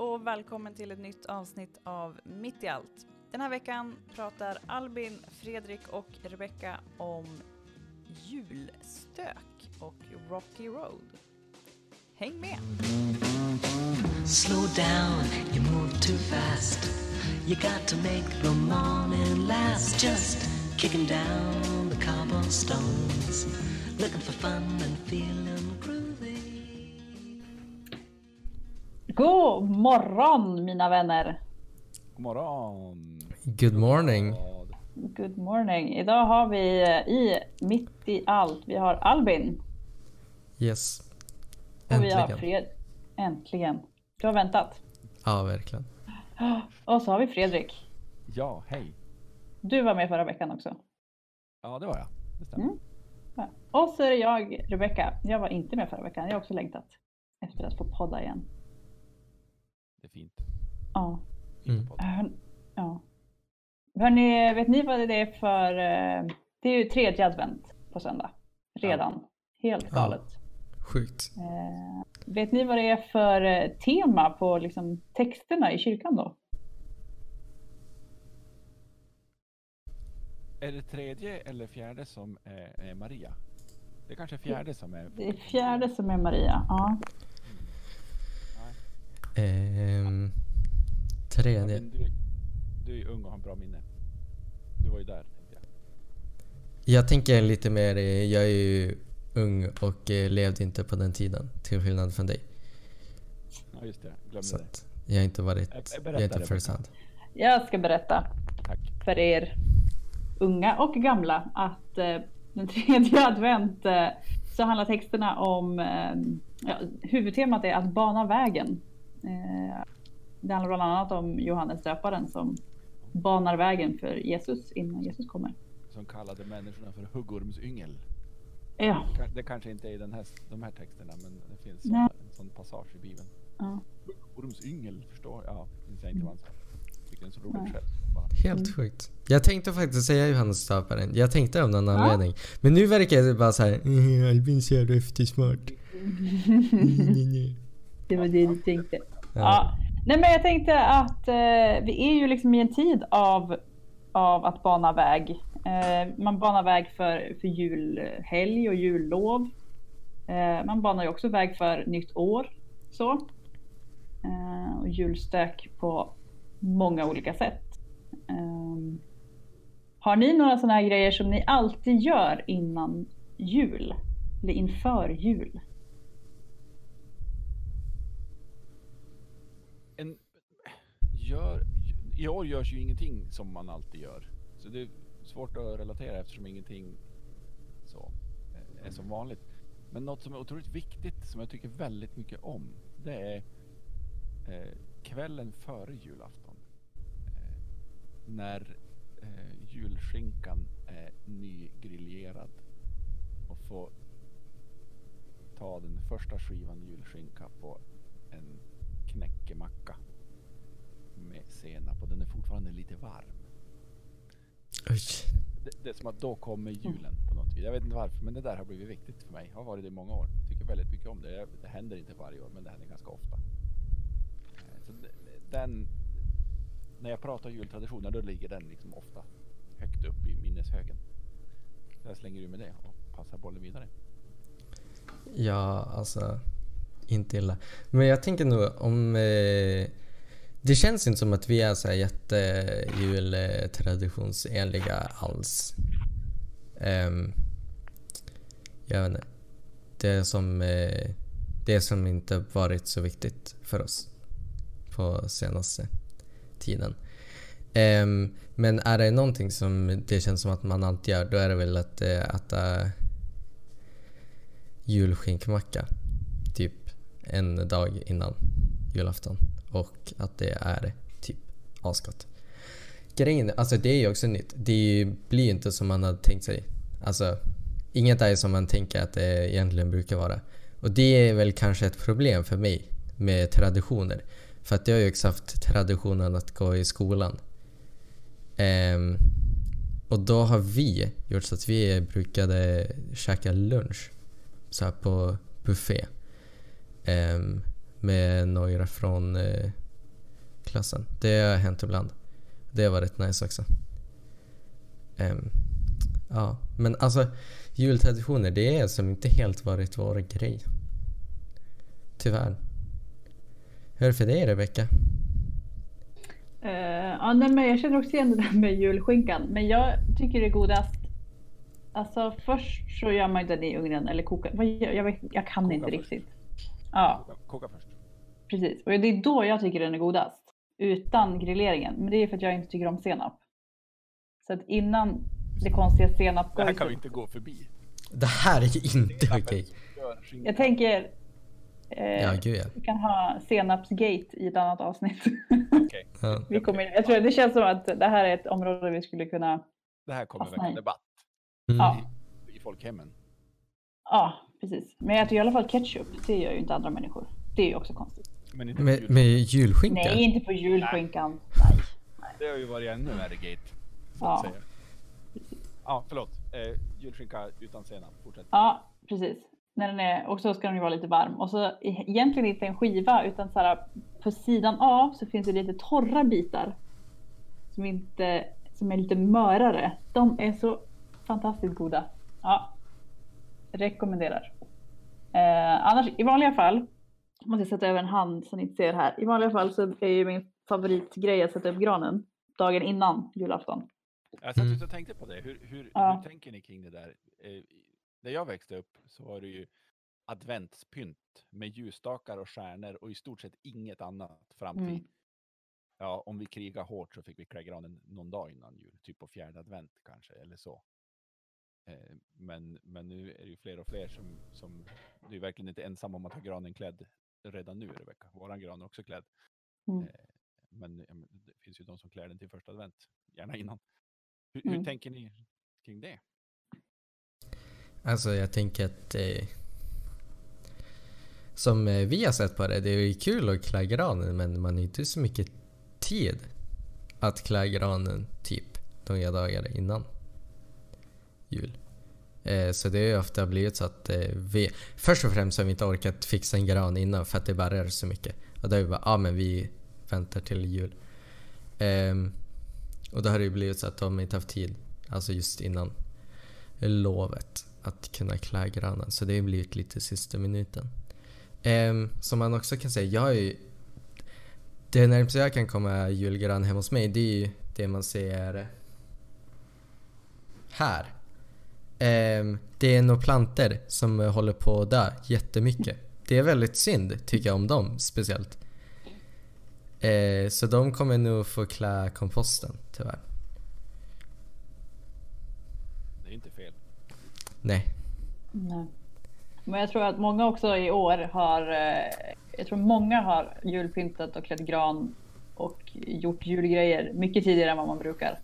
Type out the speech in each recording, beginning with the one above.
och välkommen till ett nytt avsnitt av Mitt i allt. Den här veckan pratar Albin, Fredrik och Rebecca om julstök och Rocky Road. Häng med! Slow down, you move too fast. You got to make the morning last. Just kicking down the cobblestones. Looking for fun and feeling God morgon mina vänner! God morgon! Good morning. Good morning! Idag har vi eh, i Mitt i allt, vi har Albin Yes. och vi har Äntligen. Fred. Äntligen! Du har väntat. Ja, verkligen. Och så har vi Fredrik. Ja, hej! Du var med förra veckan också. Ja, det var jag. Det stämmer. Mm. Ja. Och så är det jag, Rebecca. Jag var inte med förra veckan. Jag har också längtat efter att få podda igen. Det är fint. Ja. Mm. Hör, ja. Hörni, vet ni vad det är för... eh, Det är ju tredje advent på söndag. Redan. Helt Ja. galet. Sjukt. Eh, vet ni vad det är för eh, tema på liksom, texterna i kyrkan då? Är det tredje eller fjärde som är, är Maria? Det är kanske fjärde som är... Det är fjärde som är Maria. Ja. Ehm, tredje. Robin, du, du är ju ung och har en bra minne. Du var ju där, jag. Jag tänker lite mer, eh, jag är ju ung och eh, levde inte på den tiden. Till skillnad från dig. Ja, just det. Glömde Så det. jag har inte varit, jag berätta, är inte Rebecca. first hand. Jag ska berätta Tack. för er unga och gamla att eh, den tredje advent eh, så handlar texterna om, ja, huvudtemat är att bana vägen. Eh, det handlar bland annat om Johannes döparen som banar vägen för Jesus innan Jesus kommer. Som kallade människorna för huggormsyngel. Ja, Det kanske inte är i den här, de här texterna, men det finns sån, en sån passage i Bibeln. ja. Huggormsyngel, förstår jag. Ja, minns jag inte vad han sa. Tyckte den så roligt Nej. själv. Helt sjukt. Jag tänkte faktiskt säga Johannes döparen. Jag tänkte av någon Ja. anledning. Men nu verkar det bara såhär, "Mm, Albin så jävla eftersmart. Det var det du tänkte. Ja. Ja. Nej men jag tänkte att eh, vi är ju liksom i en tid av, av att bana väg. Eh, man banar väg för, för julhelg och jullov. Eh, man banar ju också väg för nytt år. Så. Eh, och julstök på många olika sätt. Eh, har ni några sådana här grejer som ni alltid gör innan jul? Eller inför jul? en, gör, I år görs ju ingenting som man alltid gör. Så det är svårt att relatera eftersom ingenting så, eh, är som vanligt. Men något som är otroligt viktigt som jag tycker väldigt mycket om. Det är eh, kvällen före julafton. Eh, när eh, julskinkan är nygriljerad. Och få ta den första skivan julskinka på en knäckemacka med senap och den är fortfarande lite varm. Oj. Det, det är som att då kommer julen på något vis. Jag vet inte varför men det där har blivit viktigt för mig. Har varit det i många år. Tycker väldigt mycket om det. Jag- Det händer inte varje år men det händer ganska ofta. Eh, Så den, när jag pratar jultraditioner då ligger den liksom ofta högt upp i minneshögen. Så jag slänger ur med det och passar bollen vidare. Ja, alltså. Inte illa. Men jag tänker nog om... Eh, det känns inte som att vi är så här jättejultraditionsenliga alls. Um, jag vet inte. Det är som... Eh, det som inte varit så viktigt för oss på senaste tiden. Um, men är det någonting som det känns som att man alltid gör, då är det väl att eh, äta julskinkmacka typ en dag innan julafton. Och att det är typ asgott. Grejen alltså det är ju också nytt. Det ju- blir ju inte som man hade tänkt sig. Alltså, inget är som man tänker att det egentligen brukar vara. Och det är väl kanske ett problem för mig med traditioner. För att jag har ju också haft traditionen att gå i skolan. Um, och då har vi gjort så att vi brukade käka lunch så här på buffé. Um, med några från eh, klassen. Det har hänt ibland. Det har varit nice också. Ehm, ja, men alltså jultraditioner det är som inte helt varit vår grej. Tyvärr. Hur är det för dig Rebecka? Eh, ja, nej, men jag känner också igen det där med julskinkan. Men jag tycker det är godast. Alltså först så gör man ju den i ugnen eller kokar. Jag, vet, jag kan Koka inte först. riktigt. Ja, Koka, koka först. Precis. Och det är då jag tycker den är godast. Utan grilleringen. Men det är för att jag inte tycker om senap. Så att innan det konstiga Det här kan vi inte gå förbi. Det här är ju inte okej. Skinka. Jag tänker. Eh, Ja, gud ja. Vi kan ha senapsgate i ett annat avsnitt. Ja. vi kommer, jag tror det känns som att det här är ett område vi skulle kunna. Det här kommer i. debatt Mm. Ja, i folkhemmen. ja, precis. Men jag äter i alla fall ketchup. Det gör ju inte andra människor. Det är ju också konstigt. Men inte Med, med julskinka? Nej, inte på julskinkan. Det har ju varit ännu värre gate. Ja. att säga. Ja, förlåt. Eh, julskinka utan senap. Fortsätt. Ja, precis. När den är, och så ska den ju vara lite varm. Och så egentligen inte en skiva utan så här, på sidan av så finns det lite torra bitar. Som, inte, som är lite mörare. De är så fantastiskt goda. Ja, rekommenderar. Eh, annars i vanliga fall, måste jag sätta över en hand så ni inte ser här. I vanliga fall så är ju min favoritgrej att sätta upp granen dagen innan julafton. Jag satt Mm. och tänkte på det. Hur, hur, Ja. hur tänker ni kring det där? Eh, när jag växte upp så var det ju adventspynt med ljusstakar och stjärnor och i stort sett inget annat fram till Mm. Ja, om vi krigar hårt så fick vi klä granen någon dag innan jul, typ på fjärde advent kanske, eller så. Eh, men, men nu är det ju fler och fler som, som du är verkligen inte ensam om att ha granen klädd redan nu, Rebecka. Våran gran är också klädd. Mm. Eh, men det finns ju de som klär den till första advent, gärna innan. Hur, hur Mm. tänker ni kring det? Alltså jag tänker att eh, som eh, vi har sett på det, det är ju kul att klä granen men man har inte så mycket tid att klä granen typ några dagar innan jul. Eh, så det har ju ofta blivit så att eh, vi, först och främst har vi inte orkat fixa en gran innan för att det bara så mycket. Och då har vi bara, ja ah, men vi väntar till jul. Ehm, och då har det ju blivit så att de inte haft tid, alltså just innan lovet att kunna klä granen. Så det har blivit lite sista minuten. Um, som man också kan säga, jag har ju... Det närmaste jag kan komma julgran hemma hos mig, det är ju det man ser här. Ehm, det är några planter som håller på att dö jättemycket. Det är väldigt synd, tycker jag om dem speciellt. Eh, så de kommer nog få klä komposten, tyvärr. Det är inte fel. Nej. Nej. Men jag tror att många också i år har, eh, jag tror många har julpyntat och klätt gran och gjort julgrejer mycket tidigare än vad man brukar.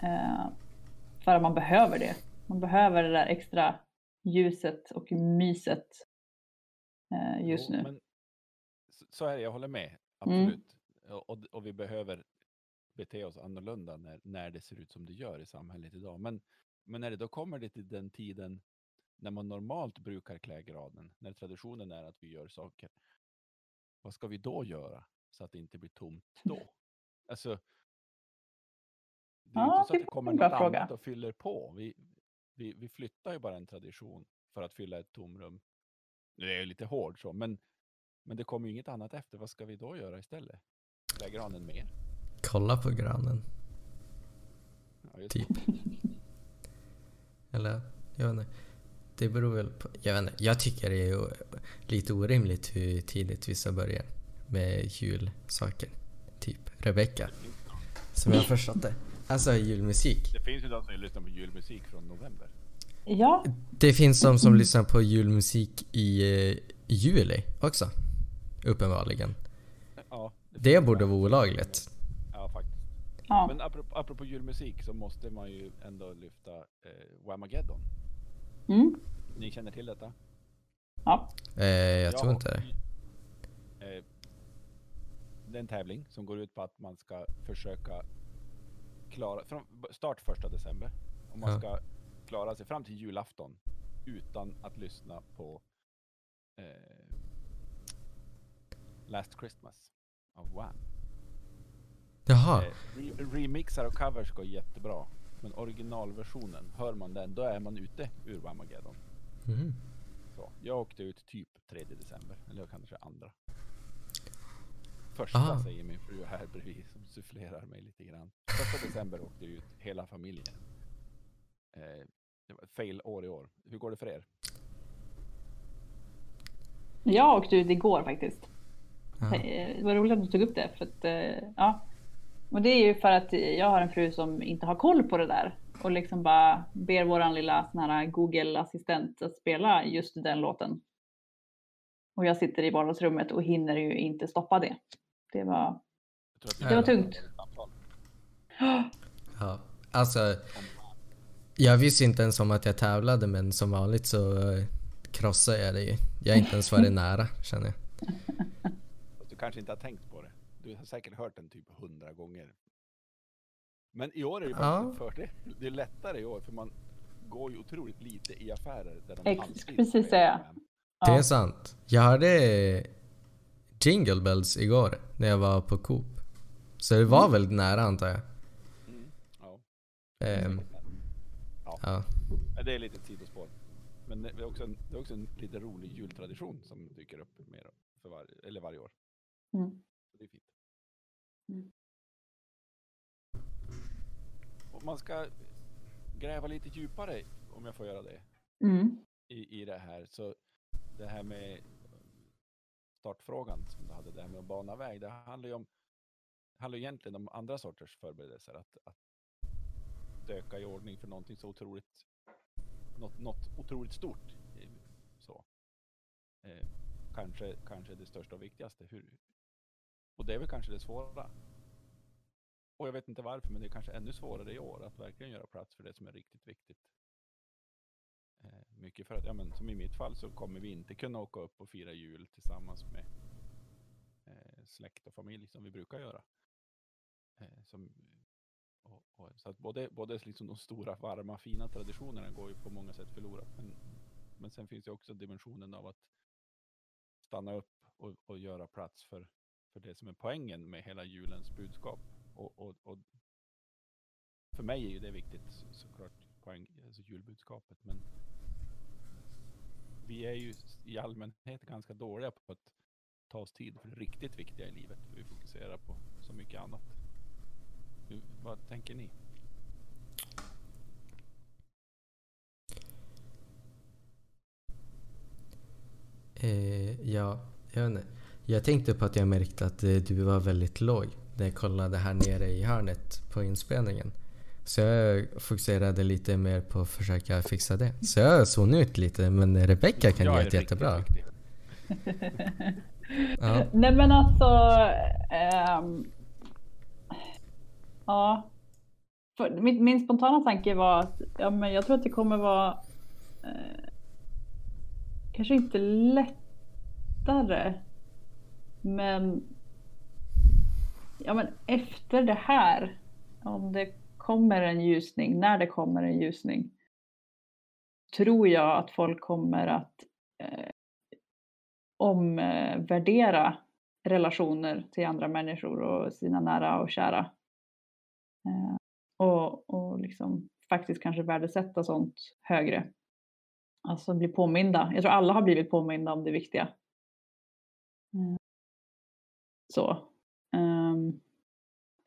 Eh, för att man behöver det. Man behöver det där extra ljuset och myset eh, just Jo, nu. Men, så- är det, jag håller med. Mm. Absolut. Och, och, och vi behöver bete oss annorlunda när, när det ser ut som det gör i samhället idag. Men, men när det då kommer det till den tiden när man normalt brukar klä granen, när traditionen är att vi gör saker, vad ska vi då göra så att det inte blir tomt då? Alltså, det är Ja, inte så att det kommer något fråga. annat och fyller på. Vi, vi, vi flyttar ju bara en tradition för att fylla ett tomrum. Nu är lite hård så, men, men det kommer ju inget annat efter. Vad ska vi då göra istället? Klä granen mer? Kolla på granen, Ja, typ. Eller, jag vet inte. Det beror väl på... Jag vet inte. Jag tycker det är lite orimligt hur tidigt vissa börjar med julsaker. Typ Rebecca, som jag har förstått det. Alltså julmusik. Det finns ju de som lyssnar på julmusik från november. Ja, Det finns de som lyssnar på julmusik i eh, juli också. Uppenbarligen. Ja, Det finns borde vara olagligt. Ja, faktiskt. ja. Men apropå, apropå julmusik så måste man ju ändå lyfta eh, Whamageddon. Mm. Ni känner till detta? ja. Eh, jag tror Ja, inte det. Eh, det är en tävling som går ut på att man ska försöka klara, från start första december, och man Ja. ska klara sig fram till julafton utan att lyssna på eh, Last Christmas av Wham. Jaha. Eh, re- remixar och covers går jättebra. Men originalversionen, hör man den, då är man ute ur Wamageddon. Mhm. Så, jag åkte ut typ 3 december, eller kanske andra. Första Ah. säger min fru här bredvid som sufflerar mig lite grann. Första december åkte ut hela familjen. Eh, det var fail år i år. Hur går det för er? Jag åkte ut igår faktiskt. Ja. Eh, Det var roligt att du tog upp det. För att, eh, ja. Och det är ju för att jag har en fru som inte har koll på det där. Och liksom bara ber våran lilla sån här Google-assistent att spela just den låten. Och jag sitter i vardagsrummet och hinner ju inte stoppa det. Det var... Jag tror att Det var tungt. Ja. Alltså, jag visste inte ens om att jag tävlade men som vanligt så eh, krossar jag det ju. Jag har inte ens varit nära känner jag. Du kanske inte har tänkt på det. Du har säkert hört den typ hundra gånger. Men i år är det faktiskt Ja. fördel. Det är lättare i år för man går ju otroligt lite i affärer där de Ex- precis säga. Wham. Det är Ja. sant. Jag hörde Jingle Bells igår när jag var på Coop. Så det var väl nära antar jag. Mm. Ja. Ehm, Ja. ja. Det är lite ett sidospår. Men det är också en, det är också en lite rolig jultradition som dyker upp mer för var, eller varje år. Mm. Det är fint. Mm. Om man ska gräva lite djupare, om jag får göra det, Mm. i, i det här. Så det här med startfrågan som du hade, det här med att bana väg, det handlar ju om handlar egentligen om andra sorters förberedelser. Att, att stöka i ordning för någonting så otroligt, något, något otroligt stort. Så. Eh, kanske, kanske det största och viktigaste. Hur, och det är väl kanske det svåra. Och jag vet inte varför, men det är kanske ännu svårare i år att verkligen göra plats för det som är riktigt viktigt. Mycket för att, ja men som i mitt fall så kommer vi inte kunna åka upp och fira jul tillsammans med eh, släkt och familj som vi brukar göra. Eh, som, och, och, så att både, både liksom de stora, varma, fina traditionerna går ju på många sätt förlorat. Men, men sen finns ju också dimensionen av att stanna upp och, och göra plats för, för det som är poängen med hela julens budskap. Och, och, och för mig är ju det viktigt såklart, poäng, alltså julbudskapet. Men vi är ju i allmänhet ganska dåliga på att ta oss tid för det riktigt viktiga i livet. Vi fokuserar på så mycket annat. Hur, vad tänker ni? Eh, ja, jag vet inte. Jag tänkte på att jag märkte att eh, du var väldigt låg när jag kollade här nere i hörnet på inspelningen. Så jag fokuserade lite mer på att försöka fixa det. Så jag zonade ut lite men Rebecca kan Jag göra riktigt jättebra. Ja. Nej men alltså. ehm, ja. För, min, min spontana tanke var att ja, men jag tror att det kommer vara. Eh, kanske inte lättare. Men. Ja men efter det här. Om det kommer en ljusning, när det kommer en ljusning. Tror jag att folk kommer att eh, omvärdera relationer till andra människor och sina nära och kära. Eh, och, och liksom faktiskt kanske värdesätta sånt högre. Alltså bli påminda. Jag tror alla har blivit påminda om det viktiga. Mm. Så.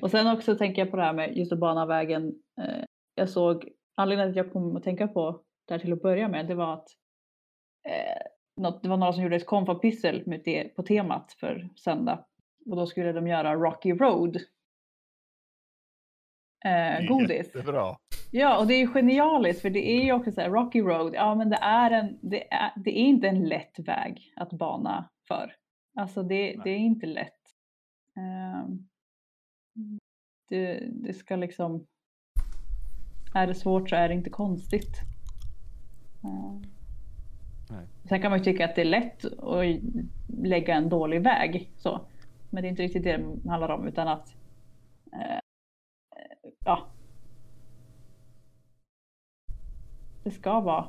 Och sen också tänker jag på det här med just att bana vägen. Eh, jag såg, anledningen till att jag kom att tänka på där till att börja med, det var att eh, något, det var några som gjorde ett konfapyssel det på temat för söndag. Och då skulle de göra Rocky Road. Eh, godis. Jättebra. Ja, och det är ju genialiskt för det är ju också så här, Rocky Road, ja men det är, en, det är, det är inte en lätt väg att bana för. Alltså det, det är inte lätt. Ehm, det, det ska liksom, är det svårt så är det inte konstigt. Ehm, Nej. Sen kan man ju tycka att det är lätt att lägga en dålig väg så. Men det är inte riktigt det det handlar om utan att eh, ja. Det ska vara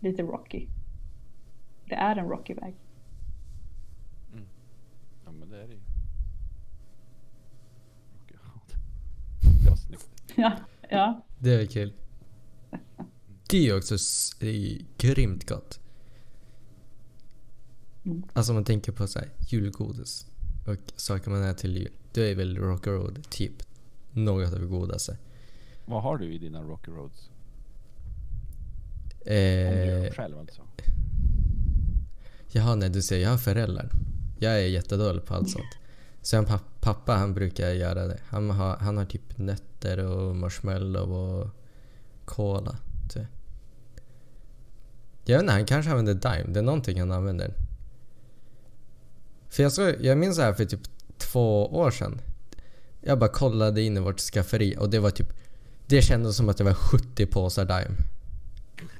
lite rocky. Det är en rocky väg. Ja men det är det ju. Ja, ja. Det är kul. Det är ju också är grymt gott. Mm. Alltså om man tänker på så här, julgodis och saker man äter till jul. Då är väl Rocky Road typ något av det godaste. Vad har du i dina Rocky Roads? Om du gör Eh, dem själv alltså? jaha, nej du ser, jag har föräldrar. Jag är jättedålig på allt sånt. Sen papp, pappa han brukar göra det. Han har, han har typ nötter och marshmallow och cola. Typ. Jag vet inte, han kanske använder Dime. Det är någonting han använder. För jag, såg, jag minns så här för typ två år sedan. Jag bara kollade in i vårt skafferi och det var typ... Det kändes som att det var 70 påsar Dime.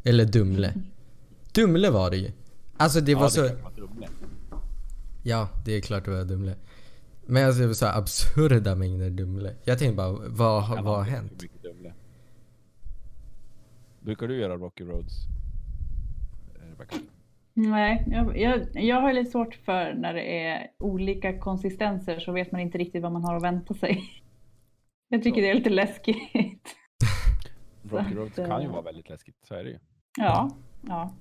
Eller Dumle. Dumle var det ju. Alltså det var ja, så... det är klart att Rumle. Ja, det är klart det var Dumle. Men alltså det var så här absurda mängder Dumle. Jag tänkte bara, vad, Kan vad har hänt? Brukar du göra Rocky Roads? Rebecca? Nej, jag, jag, jag har lite svårt för när det är olika konsistenser så vet man inte riktigt vad man har att vänta sig. Jag tycker det är lite läskigt. Rocky Roads kan ju eh, vara väldigt läskigt, så är det ju. Ja, ja,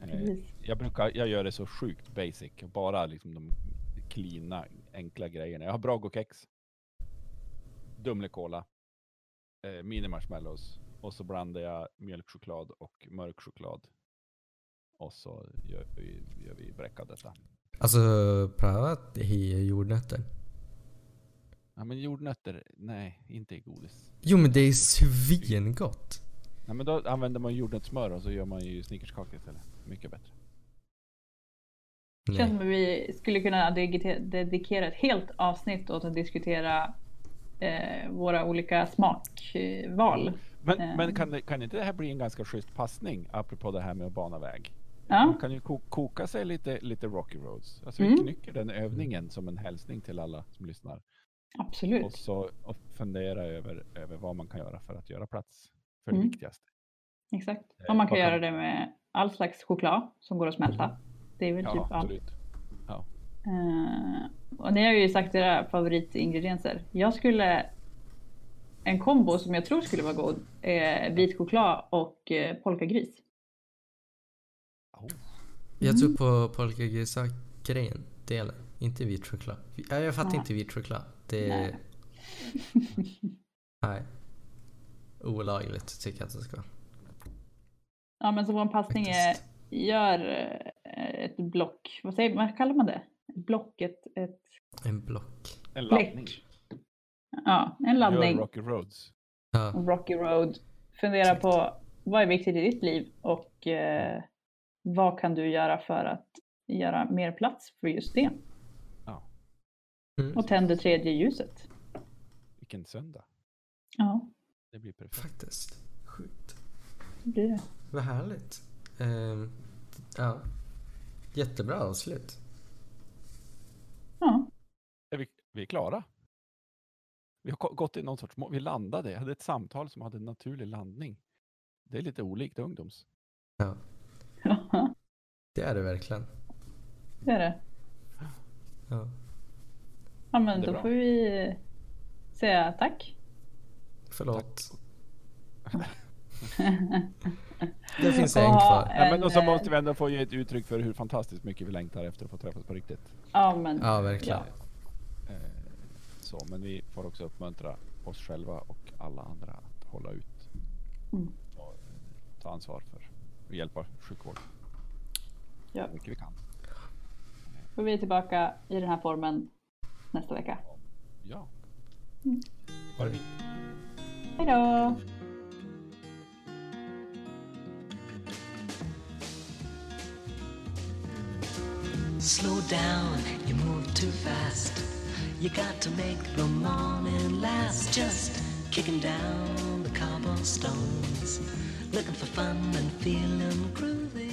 precis. Jag brukar, jag gör det så sjukt basic, bara liksom de cleana, enkla grejerna. Jag har Brago-kex, Dumle-cola, eh, mini marshmallows och så blandar jag mjölkchoklad och mörk choklad. Och så gör vi, gör vi bräcka detta. Alltså prövat i jordnötter? Ja men jordnötter, nej, inte i godis. Jo men det är svingott. Nej men då använder man jordnötssmör och så gör man ju snickerskaka istället. Mycket bättre. Det känns som att vi skulle kunna dedikera- ett helt avsnitt åt att diskutera eh, våra olika smakval. Men, Eh. men kan, det, kan inte det här bli en ganska schysst passning apropå det här med att bana väg? Ja, Man kan ju ko- koka sig lite, lite Rocky Roads. Alltså Mm. vi knycker den övningen som en hälsning till alla som lyssnar. Och absolut. så och fundera över, över vad man kan göra för att göra plats för det Mm. viktigaste. Exakt. Eh, Och man kan kan- göra det med all slags choklad som går att smälta. Det är väl Ja, typ allt. absolut. Eh, och ni har ju sagt era favoritingredienser. Jag skulle... En kombo som jag tror skulle vara god är vit choklad och eh, polkagris. Oh. Jag tror på polkagrisar-grejen, delen. Inte vit choklad. Ja, jag fattar Nej. inte vit choklad. Det är... Nej. Nej. Olagligt tycker jag att det ska vara. Ja men som en passning är, gör ett block, vad, säger, vad kallar man det? Ett block, ett, ett En block. En laddning. bläck. Ja, en laddning. Rocky Roads. Ja. Rocky Road. Fundera på vad är viktigt i ditt liv och eh, vad kan du göra för att göra mer plats för just det? Ja, Mm. Och tänd det tredje ljuset. vilken söndag. Ja, Det blir perfekt. Faktiskt. Sjukt. det blir det. Vad härligt. Ehm, ja. Jättebra avslut. Ja, Är vi, vi är klara. Vi har gått i någon sorts. Vi landade. Jag hade ett samtal som hade en naturlig landning. Det är lite olikt ungdoms. Ja, det är det verkligen. det är det. Ja. Ja men då bra. får vi säga tack. Förlåt. Det finns en Och kvar. Ja, men och så måste eh, vi ändå få ge ett uttryck för hur fantastiskt mycket vi längtar efter att få träffas på riktigt. Ja men Ja, verkligen. Ja. Eh, Så, men vi får också uppmuntra oss själva och alla andra att hålla ut Mm. och eh, ta ansvar för att hjälpa sjukvård Ja. så mycket vi kan. får vi är tillbaka i den här formen nästa vecka. Ja. Mm. Ha det fint. Hej då! Slow down, you move too fast. You got to make the morning last. Just kicking down the cobblestones, looking for fun and feeling groovy.